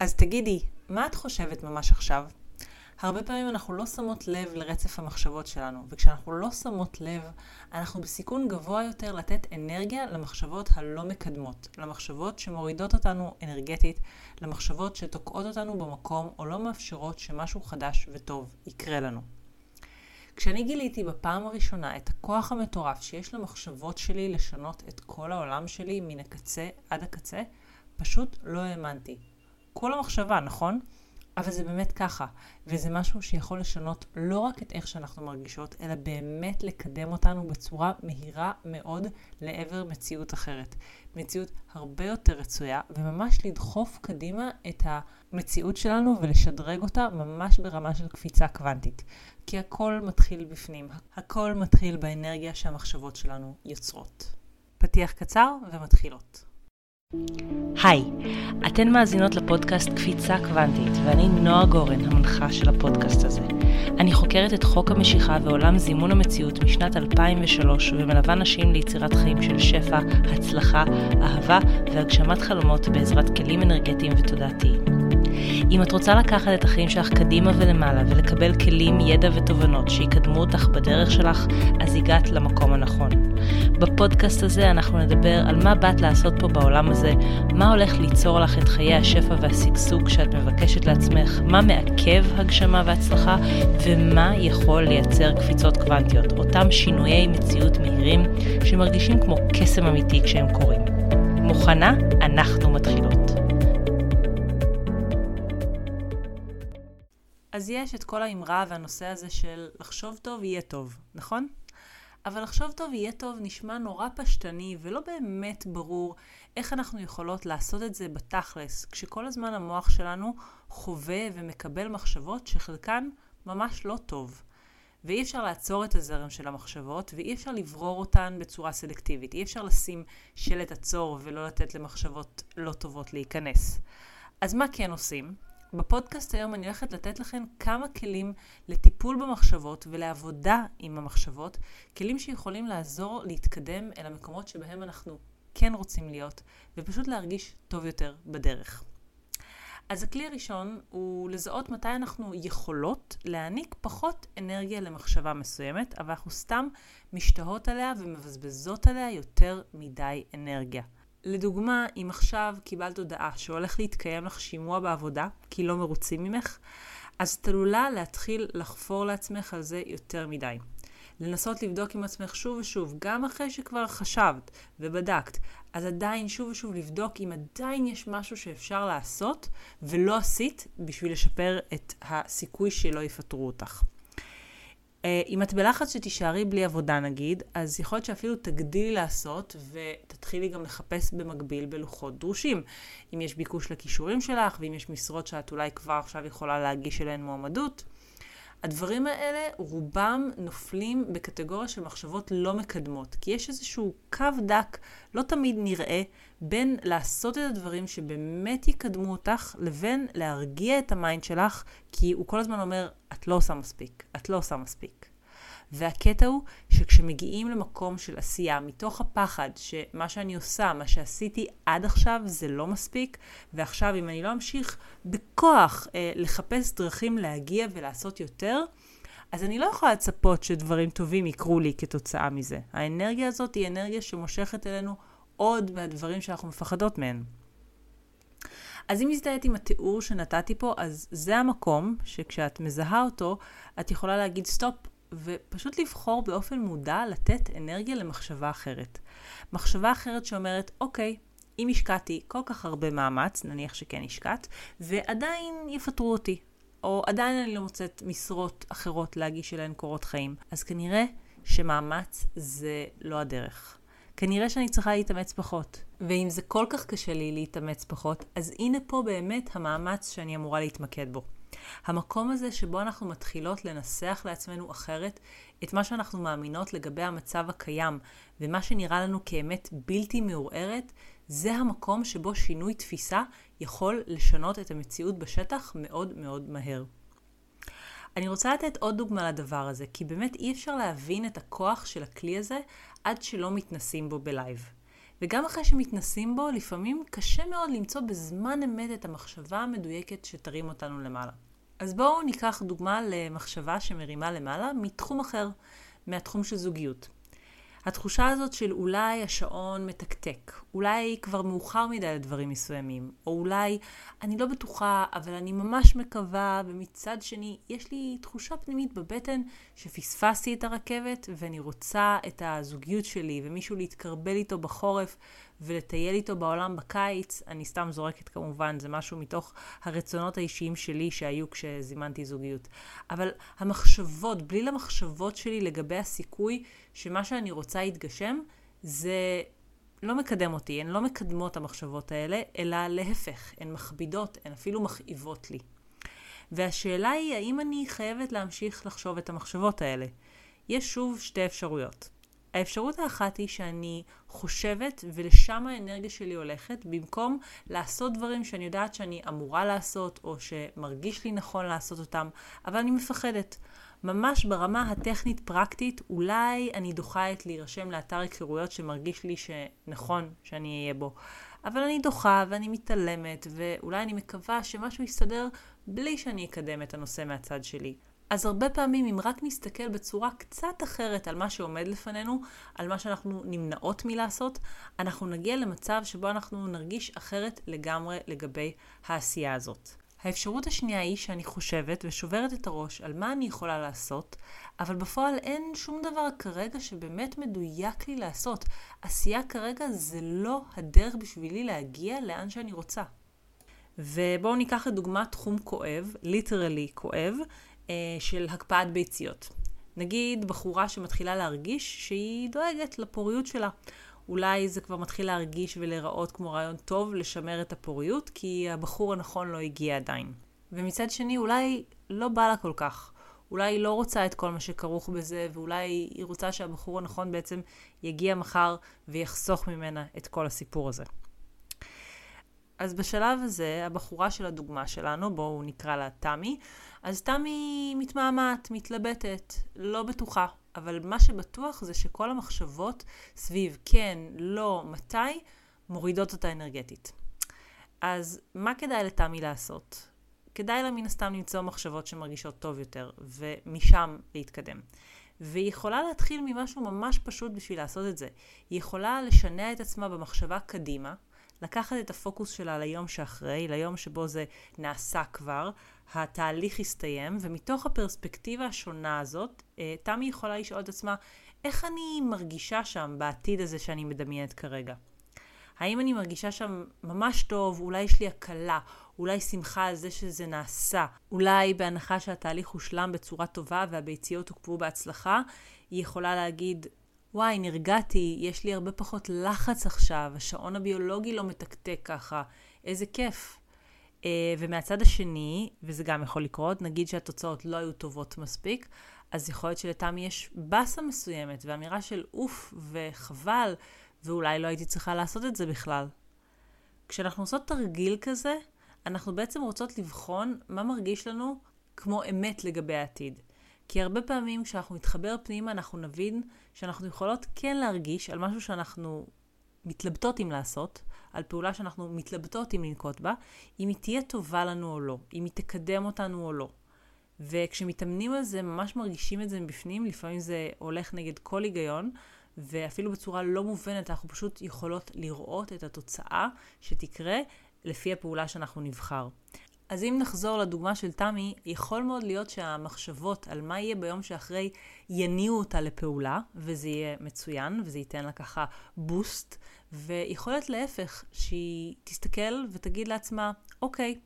אז תגידי, מה את חושבת ממש עכשיו? הרבה פעמים אנחנו לא שמות לב לרצף המחשבות שלנו, וכשאנחנו לא שמות לב, אנחנו בסיכון גבוה יותר לתת אנרגיה למחשבות הלא מקדמות, למחשבות שמורידות אותנו אנרגטית, למחשבות שתוקעות אותנו במקום או לא מאפשרות שמשהו חדש וטוב יקרה לנו. כשאני גיליתי בפעם הראשונה את הכוח המטורף שיש למחשבות שלי לשנות את כל העולם שלי מן הקצה עד הקצה, פשוט לא האמנתי. כל המחשבה, נכון? אבל זה באמת ככה, וזה משהו שיכול לשנות לא רק את איך שאנחנו מרגישות, אלא באמת לקדם אותנו בצורה מהירה מאוד לעבר מציאות אחרת. מציאות הרבה יותר רצויה, וממש לדחוף קדימה את המציאות שלנו ולשדרג אותה ממש ברמה של קפיצה קוונטית. כי הכל מתחיל בפנים, הכל מתחיל באנרגיה שהמחשבות שלנו יוצרות. פתיח קצר ומתחילות. היי, אתן מאזינות לפודקאסט קפיצה קוונטית, ואני נועה גורן, המנחה של הפודקאסט הזה. אני חוקרת את חוק המשיכה ועולם זימון המציאות משנת 2003, ומלווה נשים ליצירת חיים של שפע, הצלחה, אהבה והגשמת חלומות בעזרת כלים אנרגטיים ותודעתיים. אם את רוצה לקחת את החיים שלך קדימה ולמעלה ולקבל כלים, ידע ותובנות שיקדמו אותך בדרך שלך, אז הגעת למקום הנכון. בפודקאסט הזה אנחנו נדבר על מה באת לעשות פה בעולם הזה, מה הולך ליצור לך את חיי השפע והשגשוג שאת מבקשת לעצמך, מה מעכב הגשמה והצלחה, ומה יכול לייצר קפיצות קוונטיות, אותם שינויי מציאות מהירים שמרגישים כמו קסם אמיתי כשהם קורים. מוכנה? אנחנו מתחילות. אז יש את כל האמרה והנושא הזה של לחשוב טוב יהיה טוב, נכון? אבל לחשוב טוב יהיה טוב נשמע נורא פשטני ולא באמת ברור איך אנחנו יכולות לעשות את זה בתכלס, כשכל הזמן המוח שלנו חווה ומקבל מחשבות שחלקן ממש לא טוב. ואי אפשר לעצור את הזרם של המחשבות, ואי אפשר לברור אותן בצורה סלקטיבית. אי אפשר לשים שלט עצור ולא לתת למחשבות לא טובות להיכנס. אז מה כן עושים? בפודקאסט היום אני הולכת לתת לכם כמה כלים לטיפול במחשבות ולעבודה עם המחשבות, כלים שיכולים לעזור להתקדם אל המקומות שבהם אנחנו כן רוצים להיות, ופשוט להרגיש טוב יותר בדרך. אז הכלי הראשון הוא לזהות מתי אנחנו יכולות להעניק פחות אנרגיה למחשבה מסוימת, אבל אנחנו סתם משתהות עליה ומבזבזות עליה יותר מדי אנרגיה. לדוגמה, אם עכשיו קיבלת הודעה שהולך להתקיים לך שימוע בעבודה, כי לא מרוצים ממך, אז את עלולה להתחיל לחפור לעצמך על זה יותר מדי. לנסות לבדוק עם עצמך שוב ושוב, גם אחרי שכבר חשבת ובדקת, אז עדיין שוב ושוב לבדוק אם עדיין יש משהו שאפשר לעשות ולא עשית בשביל לשפר את הסיכוי שלא יפטרו אותך. אם את בלחץ שתישארי בלי עבודה נגיד, אז יכול להיות שאפילו תגדילי לעשות ותתחילי גם לחפש במקביל בלוחות דרושים. אם יש ביקוש לכישורים שלך, ואם יש משרות שאת אולי כבר עכשיו יכולה להגיש אליהן מועמדות. הדברים האלה רובם נופלים בקטגוריה של מחשבות לא מקדמות, כי יש איזשהו קו דק, לא תמיד נראה, בין לעשות את הדברים שבאמת יקדמו אותך, לבין להרגיע את המיינד שלך, כי הוא כל הזמן אומר, את לא עושה מספיק, את לא עושה מספיק. והקטע הוא שכשמגיעים למקום של עשייה, מתוך הפחד שמה שאני עושה, מה שעשיתי עד עכשיו זה לא מספיק, ועכשיו אם אני לא אמשיך בכוח אה, לחפש דרכים להגיע ולעשות יותר, אז אני לא יכולה לצפות שדברים טובים יקרו לי כתוצאה מזה. האנרגיה הזאת היא אנרגיה שמושכת אלינו עוד מהדברים שאנחנו מפחדות מהם. אז אם מזדהית עם התיאור שנתתי פה, אז זה המקום שכשאת מזהה אותו, את יכולה להגיד סטופ, ופשוט לבחור באופן מודע לתת אנרגיה למחשבה אחרת. מחשבה אחרת שאומרת, אוקיי, אם השקעתי כל כך הרבה מאמץ, נניח שכן השקעת, ועדיין יפטרו אותי, או עדיין אני לא מוצאת משרות אחרות להגיש אליהן קורות חיים, אז כנראה שמאמץ זה לא הדרך. כנראה שאני צריכה להתאמץ פחות. ואם זה כל כך קשה לי להתאמץ פחות, אז הנה פה באמת המאמץ שאני אמורה להתמקד בו. המקום הזה שבו אנחנו מתחילות לנסח לעצמנו אחרת את מה שאנחנו מאמינות לגבי המצב הקיים ומה שנראה לנו כאמת בלתי מעורערת, זה המקום שבו שינוי תפיסה יכול לשנות את המציאות בשטח מאוד מאוד מהר. אני רוצה לתת עוד דוגמה לדבר הזה, כי באמת אי אפשר להבין את הכוח של הכלי הזה עד שלא מתנסים בו בלייב. וגם אחרי שמתנסים בו, לפעמים קשה מאוד למצוא בזמן אמת את המחשבה המדויקת שתרים אותנו למעלה. אז בואו ניקח דוגמה למחשבה שמרימה למעלה מתחום אחר, מהתחום של זוגיות. התחושה הזאת של אולי השעון מתקתק, אולי כבר מאוחר מדי לדברים מסוימים, או אולי אני לא בטוחה, אבל אני ממש מקווה, ומצד שני, יש לי תחושה פנימית בבטן שפספסתי את הרכבת, ואני רוצה את הזוגיות שלי, ומישהו להתקרבל איתו בחורף, ולטייל איתו בעולם בקיץ. אני סתם זורקת כמובן, זה משהו מתוך הרצונות האישיים שלי שהיו כשזימנתי זוגיות. אבל המחשבות, בלי למחשבות שלי לגבי הסיכוי שמה שאני רוצה יתגשם, זה לא מקדם אותי, הן לא מקדמות המחשבות האלה, אלא להפך, הן מכבידות, הן אפילו מכאיבות לי. והשאלה היא, האם אני חייבת להמשיך לחשוב את המחשבות האלה? יש שוב שתי אפשרויות. האפשרות האחת היא שאני חושבת ולשם האנרגיה שלי הולכת, במקום לעשות דברים שאני יודעת שאני אמורה לעשות, או שמרגיש לי נכון לעשות אותם, אבל אני מפחדת. ממש ברמה הטכנית-פרקטית, אולי אני דוחה את להירשם לאתר היכרויות שמרגיש לי שנכון שאני אהיה בו. אבל אני דוחה ואני מתעלמת, ואולי אני מקווה שמשהו יסתדר בלי שאני אקדם את הנושא מהצד שלי. אז הרבה פעמים אם רק נסתכל בצורה קצת אחרת על מה שעומד לפנינו, על מה שאנחנו נמנעות מלעשות, אנחנו נגיע למצב שבו אנחנו נרגיש אחרת לגמרי לגבי העשייה הזאת. האפשרות השנייה היא שאני חושבת ושוברת את הראש על מה אני יכולה לעשות, אבל בפועל אין שום דבר כרגע שבאמת מדויק לי לעשות. עשייה כרגע זה לא הדרך בשבילי להגיע לאן שאני רוצה. ובואו ניקח לדוגמה תחום כואב, ליטרלי כואב, של הקפאת ביציות. נגיד בחורה שמתחילה להרגיש שהיא דואגת לפוריות שלה. אולי זה כבר מתחיל להרגיש ולהיראות כמו רעיון טוב לשמר את הפוריות, כי הבחור הנכון לא הגיע עדיין. ומצד שני, אולי לא בא לה כל כך. אולי היא לא רוצה את כל מה שכרוך בזה, ואולי היא רוצה שהבחור הנכון בעצם יגיע מחר ויחסוך ממנה את כל הסיפור הזה. אז בשלב הזה, הבחורה של הדוגמה שלנו, בואו נקרא לה תמי, אז תמי מתמהמהת, מתלבטת, לא בטוחה. אבל מה שבטוח זה שכל המחשבות סביב כן, לא, מתי, מורידות אותה אנרגטית. אז מה כדאי לתמי לעשות? כדאי לה מן הסתם למצוא מחשבות שמרגישות טוב יותר, ומשם להתקדם. והיא יכולה להתחיל ממשהו ממש פשוט בשביל לעשות את זה. היא יכולה לשנע את עצמה במחשבה קדימה, לקחת את הפוקוס שלה ליום שאחרי, ליום שבו זה נעשה כבר, התהליך הסתיים, ומתוך הפרספקטיבה השונה הזאת, אה, תמי יכולה לשאול את עצמה, איך אני מרגישה שם בעתיד הזה שאני מדמיינת כרגע? האם אני מרגישה שם ממש טוב, אולי יש לי הקלה, אולי שמחה על זה שזה נעשה, אולי בהנחה שהתהליך הושלם בצורה טובה והביציות הוקפאו בהצלחה, היא יכולה להגיד, וואי, נרגעתי, יש לי הרבה פחות לחץ עכשיו, השעון הביולוגי לא מתקתק ככה, איזה כיף. Uh, ומהצד השני, וזה גם יכול לקרות, נגיד שהתוצאות לא היו טובות מספיק, אז יכול להיות שלתמי יש באסה מסוימת, ואמירה של אוף וחבל, ואולי לא הייתי צריכה לעשות את זה בכלל. כשאנחנו עושות תרגיל כזה, אנחנו בעצם רוצות לבחון מה מרגיש לנו כמו אמת לגבי העתיד. כי הרבה פעמים כשאנחנו נתחבר פנימה אנחנו נבין שאנחנו יכולות כן להרגיש על משהו שאנחנו מתלבטות אם לעשות, על פעולה שאנחנו מתלבטות אם לנקוט בה, אם היא תהיה טובה לנו או לא, אם היא תקדם אותנו או לא. וכשמתאמנים על זה, ממש מרגישים את זה מבפנים, לפעמים זה הולך נגד כל היגיון, ואפילו בצורה לא מובנת, אנחנו פשוט יכולות לראות את התוצאה שתקרה לפי הפעולה שאנחנו נבחר. אז אם נחזור לדוגמה של תמי, יכול מאוד להיות שהמחשבות על מה יהיה ביום שאחרי יניעו אותה לפעולה, וזה יהיה מצוין, וזה ייתן לה ככה בוסט, ויכול להיות להפך, שהיא תסתכל ותגיד לעצמה, אוקיי,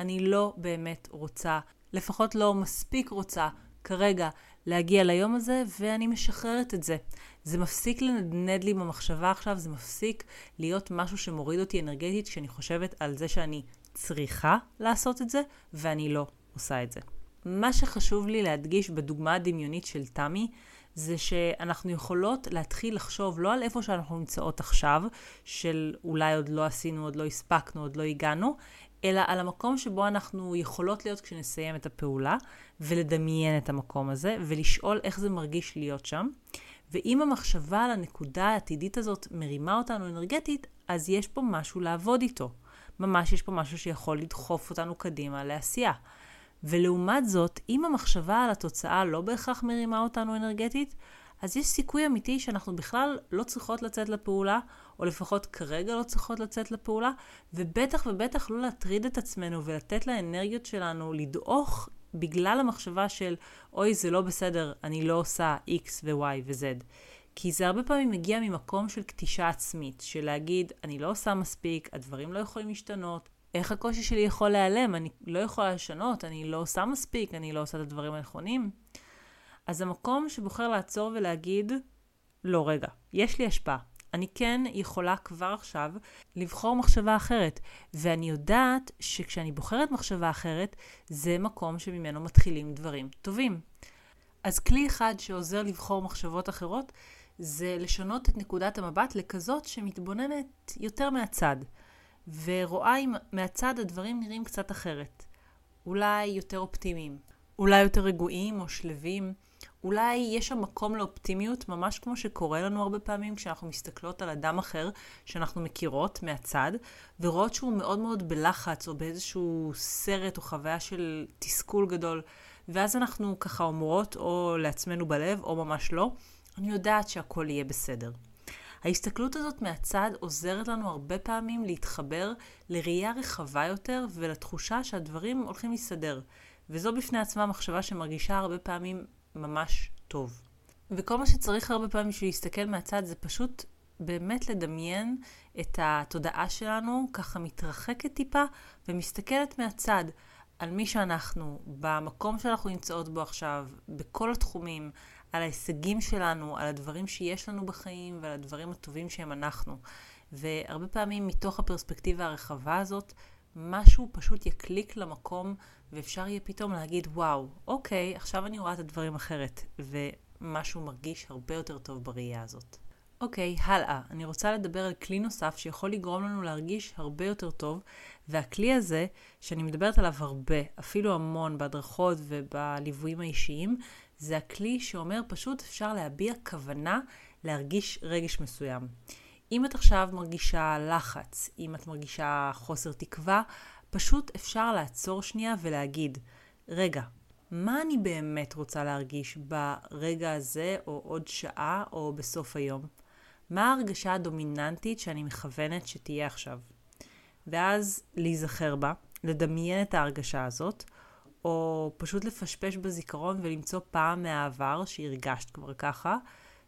אני לא באמת רוצה, לפחות לא מספיק רוצה כרגע להגיע ליום הזה, ואני משחררת את זה. זה מפסיק לנדנד לי במחשבה עכשיו, זה מפסיק להיות משהו שמוריד אותי אנרגטית כשאני חושבת על זה שאני צריכה לעשות את זה, ואני לא עושה את זה. מה שחשוב לי להדגיש בדוגמה הדמיונית של תמי, זה שאנחנו יכולות להתחיל לחשוב לא על איפה שאנחנו נמצאות עכשיו, של אולי עוד לא עשינו, עוד לא הספקנו, עוד לא הגענו, אלא על המקום שבו אנחנו יכולות להיות כשנסיים את הפעולה, ולדמיין את המקום הזה, ולשאול איך זה מרגיש להיות שם. ואם המחשבה על הנקודה העתידית הזאת מרימה אותנו אנרגטית, אז יש פה משהו לעבוד איתו. ממש יש פה משהו שיכול לדחוף אותנו קדימה לעשייה. ולעומת זאת, אם המחשבה על התוצאה לא בהכרח מרימה אותנו אנרגטית, אז יש סיכוי אמיתי שאנחנו בכלל לא צריכות לצאת לפעולה, או לפחות כרגע לא צריכות לצאת לפעולה, ובטח ובטח לא להטריד את עצמנו ולתת לאנרגיות שלנו לדעוך בגלל המחשבה של אוי זה לא בסדר, אני לא עושה x ו-y ו-z. כי זה הרבה פעמים מגיע ממקום של כתישה עצמית, של להגיד אני לא עושה מספיק, הדברים לא יכולים להשתנות, איך הקושי שלי יכול להיעלם, אני לא יכולה לשנות, אני לא עושה מספיק, אני לא עושה את הדברים הנכונים. אז המקום שבוחר לעצור ולהגיד, לא, רגע, יש לי השפעה. אני כן יכולה כבר עכשיו לבחור מחשבה אחרת, ואני יודעת שכשאני בוחרת מחשבה אחרת, זה מקום שממנו מתחילים דברים טובים. אז כלי אחד שעוזר לבחור מחשבות אחרות, זה לשנות את נקודת המבט לכזאת שמתבוננת יותר מהצד, ורואה אם מהצד הדברים נראים קצת אחרת. אולי יותר אופטימיים, אולי יותר רגועים או שלווים. אולי יש שם מקום לאופטימיות, ממש כמו שקורה לנו הרבה פעמים כשאנחנו מסתכלות על אדם אחר שאנחנו מכירות מהצד, ורואות שהוא מאוד מאוד בלחץ או באיזשהו סרט או חוויה של תסכול גדול, ואז אנחנו ככה אומרות או לעצמנו בלב או ממש לא, אני יודעת שהכל יהיה בסדר. ההסתכלות הזאת מהצד עוזרת לנו הרבה פעמים להתחבר לראייה רחבה יותר ולתחושה שהדברים הולכים להסתדר. וזו בפני עצמה מחשבה שמרגישה הרבה פעמים ממש טוב. וכל מה שצריך הרבה פעמים בשביל להסתכל מהצד זה פשוט באמת לדמיין את התודעה שלנו ככה מתרחקת טיפה ומסתכלת מהצד על מי שאנחנו, במקום שאנחנו נמצאות בו עכשיו, בכל התחומים, על ההישגים שלנו, על הדברים שיש לנו בחיים ועל הדברים הטובים שהם אנחנו. והרבה פעמים מתוך הפרספקטיבה הרחבה הזאת, משהו פשוט יקליק למקום ואפשר יהיה פתאום להגיד, וואו, אוקיי, עכשיו אני רואה את הדברים אחרת, ומשהו מרגיש הרבה יותר טוב בראייה הזאת. אוקיי, הלאה. אני רוצה לדבר על כלי נוסף שיכול לגרום לנו להרגיש הרבה יותר טוב, והכלי הזה, שאני מדברת עליו הרבה, אפילו המון בהדרכות ובליוויים האישיים, זה הכלי שאומר פשוט אפשר להביע כוונה להרגיש רגש מסוים. אם את עכשיו מרגישה לחץ, אם את מרגישה חוסר תקווה, פשוט אפשר לעצור שנייה ולהגיד, רגע, מה אני באמת רוצה להרגיש ברגע הזה, או עוד שעה, או בסוף היום? מה ההרגשה הדומיננטית שאני מכוונת שתהיה עכשיו? ואז להיזכר בה, לדמיין את ההרגשה הזאת, או פשוט לפשפש בזיכרון ולמצוא פעם מהעבר שהרגשת כבר ככה,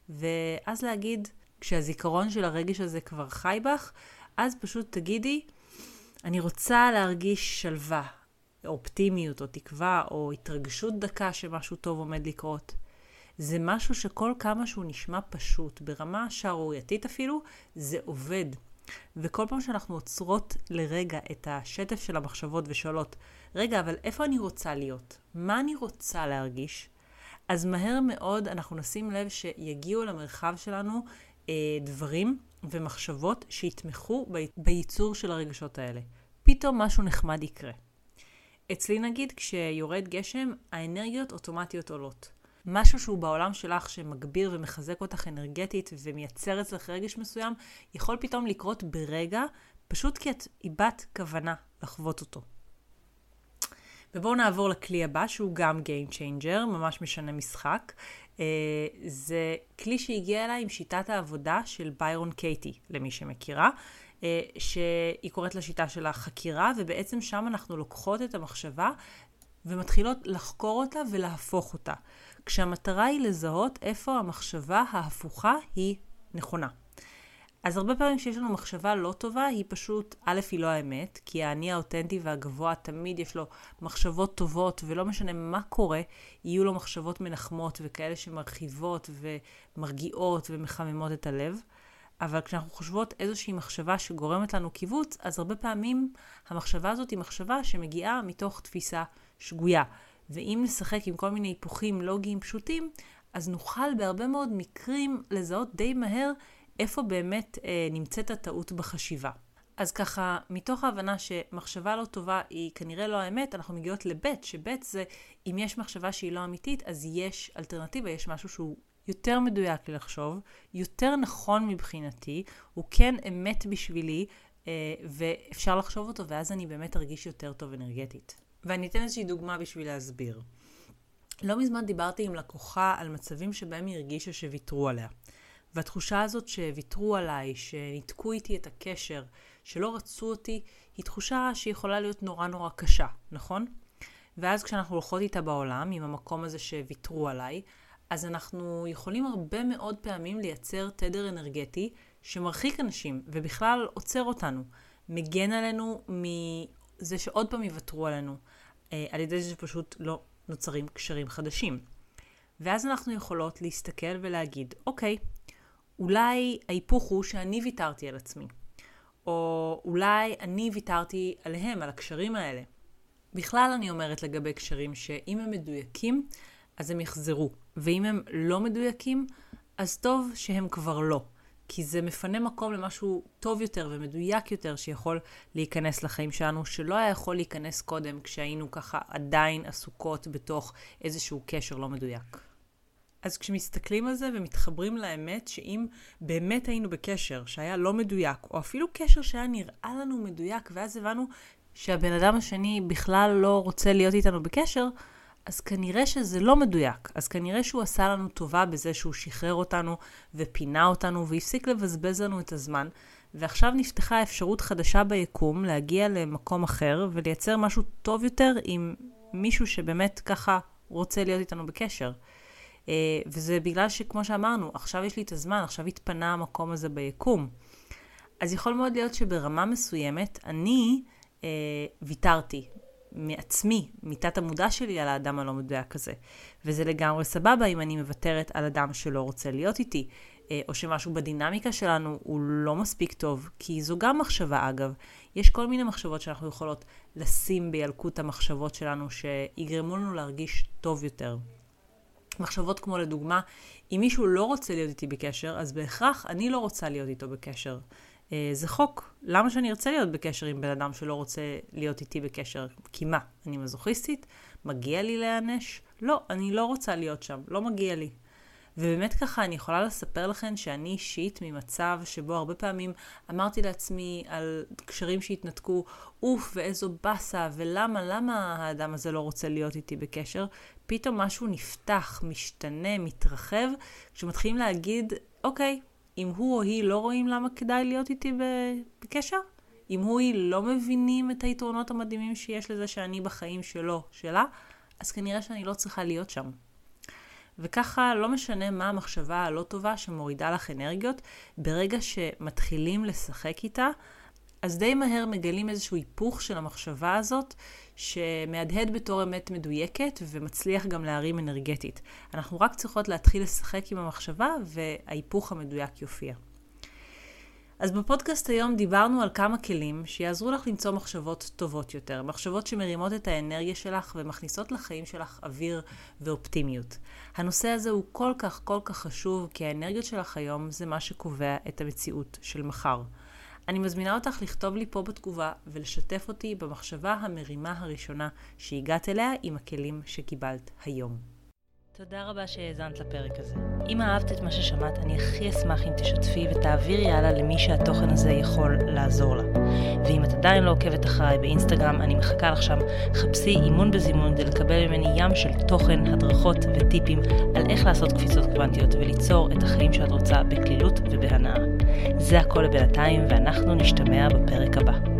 ואז להגיד, כשהזיכרון של הרגש הזה כבר חי בך, אז פשוט תגידי, אני רוצה להרגיש שלווה, אופטימיות או תקווה או התרגשות דקה שמשהו טוב עומד לקרות. זה משהו שכל כמה שהוא נשמע פשוט, ברמה שערורייתית אפילו, זה עובד. וכל פעם שאנחנו עוצרות לרגע את השטף של המחשבות ושואלות, רגע, אבל איפה אני רוצה להיות? מה אני רוצה להרגיש? אז מהר מאוד אנחנו נשים לב שיגיעו למרחב שלנו אה, דברים ומחשבות שיתמכו בייצור של הרגשות האלה. פתאום משהו נחמד יקרה. אצלי נגיד, כשיורד גשם, האנרגיות אוטומטיות עולות. משהו שהוא בעולם שלך שמגביר ומחזק אותך אנרגטית ומייצר אצלך רגש מסוים, יכול פתאום לקרות ברגע, פשוט כי את איבדת כוונה לחוות אותו. ובואו נעבור לכלי הבא, שהוא גם Game Changer, ממש משנה משחק. Uh, זה כלי שהגיע אליי עם שיטת העבודה של ביירון קייטי, למי שמכירה, uh, שהיא קוראת לשיטה של החקירה, ובעצם שם אנחנו לוקחות את המחשבה ומתחילות לחקור אותה ולהפוך אותה. כשהמטרה היא לזהות איפה המחשבה ההפוכה היא נכונה. אז הרבה פעמים כשיש לנו מחשבה לא טובה, היא פשוט, א', היא לא האמת, כי האני האותנטי והגבוה תמיד יש לו מחשבות טובות, ולא משנה מה קורה, יהיו לו מחשבות מנחמות וכאלה שמרחיבות ומרגיעות ומחממות את הלב. אבל כשאנחנו חושבות איזושהי מחשבה שגורמת לנו קיבוץ, אז הרבה פעמים המחשבה הזאת היא מחשבה שמגיעה מתוך תפיסה שגויה. ואם נשחק עם כל מיני היפוכים לוגיים פשוטים, אז נוכל בהרבה מאוד מקרים לזהות די מהר איפה באמת אה, נמצאת הטעות בחשיבה. אז ככה, מתוך ההבנה שמחשבה לא טובה היא כנראה לא האמת, אנחנו מגיעות לבית, שבית זה, אם יש מחשבה שהיא לא אמיתית, אז יש אלטרנטיבה, יש משהו שהוא יותר מדויק לי לחשוב, יותר נכון מבחינתי, הוא כן אמת בשבילי, אה, ואפשר לחשוב אותו, ואז אני באמת ארגיש יותר טוב אנרגטית. ואני אתן איזושהי דוגמה בשביל להסביר. לא מזמן דיברתי עם לקוחה על מצבים שבהם היא הרגישה שוויתרו עליה. והתחושה הזאת שוויתרו עליי, שניתקו איתי את הקשר, שלא רצו אותי, היא תחושה שיכולה להיות נורא נורא קשה, נכון? ואז כשאנחנו הולכות איתה בעולם, עם המקום הזה שוויתרו עליי, אז אנחנו יכולים הרבה מאוד פעמים לייצר תדר אנרגטי שמרחיק אנשים, ובכלל עוצר אותנו. מגן עלינו מזה שעוד פעם יוותרו עלינו, אה, על ידי זה שפשוט לא נוצרים קשרים חדשים. ואז אנחנו יכולות להסתכל ולהגיד, אוקיי, אולי ההיפוך הוא שאני ויתרתי על עצמי. או אולי אני ויתרתי עליהם, על הקשרים האלה. בכלל אני אומרת לגבי קשרים שאם הם מדויקים, אז הם יחזרו. ואם הם לא מדויקים, אז טוב שהם כבר לא. כי זה מפנה מקום למשהו טוב יותר ומדויק יותר שיכול להיכנס לחיים שלנו, שלא היה יכול להיכנס קודם כשהיינו ככה עדיין עסוקות בתוך איזשהו קשר לא מדויק. אז כשמסתכלים על זה ומתחברים לאמת, שאם באמת היינו בקשר שהיה לא מדויק, או אפילו קשר שהיה נראה לנו מדויק, ואז הבנו שהבן אדם השני בכלל לא רוצה להיות איתנו בקשר, אז כנראה שזה לא מדויק. אז כנראה שהוא עשה לנו טובה בזה שהוא שחרר אותנו ופינה אותנו והפסיק לבזבז לנו את הזמן. ועכשיו נפתחה אפשרות חדשה ביקום להגיע למקום אחר ולייצר משהו טוב יותר עם מישהו שבאמת ככה רוצה להיות איתנו בקשר. אה, וזה בגלל שכמו שאמרנו, עכשיו יש לי את הזמן, עכשיו התפנה המקום הזה ביקום. אז יכול מאוד להיות שברמה מסוימת אני אה, ויתרתי מעצמי, מתת המודע שלי על האדם הלא מדויק הזה. וזה לגמרי סבבה אם אני מוותרת על אדם שלא רוצה להיות איתי, אה, או שמשהו בדינמיקה שלנו הוא לא מספיק טוב, כי זו גם מחשבה אגב. יש כל מיני מחשבות שאנחנו יכולות לשים בילקוט המחשבות שלנו, שיגרמו לנו להרגיש טוב יותר. מחשבות כמו לדוגמה, אם מישהו לא רוצה להיות איתי בקשר, אז בהכרח אני לא רוצה להיות איתו בקשר. אה, זה חוק. למה שאני ארצה להיות בקשר עם בן אדם שלא רוצה להיות איתי בקשר? כי מה, אני מזוכיסטית? מגיע לי להיענש? לא, אני לא רוצה להיות שם, לא מגיע לי. ובאמת ככה אני יכולה לספר לכם שאני אישית ממצב שבו הרבה פעמים אמרתי לעצמי על קשרים שהתנתקו, אוף ואיזו באסה ולמה, למה האדם הזה לא רוצה להיות איתי בקשר, פתאום משהו נפתח, משתנה, מתרחב, כשמתחילים להגיד, אוקיי, אם הוא או היא לא רואים למה כדאי להיות איתי בקשר, אם הוא או היא לא מבינים את היתרונות המדהימים שיש לזה שאני בחיים שלו, שלה, אז כנראה שאני לא צריכה להיות שם. וככה לא משנה מה המחשבה הלא טובה שמורידה לך אנרגיות, ברגע שמתחילים לשחק איתה, אז די מהר מגלים איזשהו היפוך של המחשבה הזאת, שמהדהד בתור אמת מדויקת ומצליח גם להרים אנרגטית. אנחנו רק צריכות להתחיל לשחק עם המחשבה וההיפוך המדויק יופיע. אז בפודקאסט היום דיברנו על כמה כלים שיעזרו לך למצוא מחשבות טובות יותר, מחשבות שמרימות את האנרגיה שלך ומכניסות לחיים שלך אוויר ואופטימיות. הנושא הזה הוא כל כך כל כך חשוב, כי האנרגיות שלך היום זה מה שקובע את המציאות של מחר. אני מזמינה אותך לכתוב לי פה בתגובה ולשתף אותי במחשבה המרימה הראשונה שהגעת אליה עם הכלים שקיבלת היום. תודה רבה שהאזנת לפרק הזה. אם אהבת את מה ששמעת, אני הכי אשמח אם תשתפי ותעבירי הלאה למי שהתוכן הזה יכול לעזור לה. ואם את עדיין לא עוקבת אחריי באינסטגרם, אני מחכה לך שם. חפשי אימון בזימון כדי לקבל ממני ים של תוכן, הדרכות וטיפים על איך לעשות קפיצות קוונטיות וליצור את החיים שאת רוצה בקלילות ובהנאה. זה הכל לבינתיים, ואנחנו נשתמע בפרק הבא.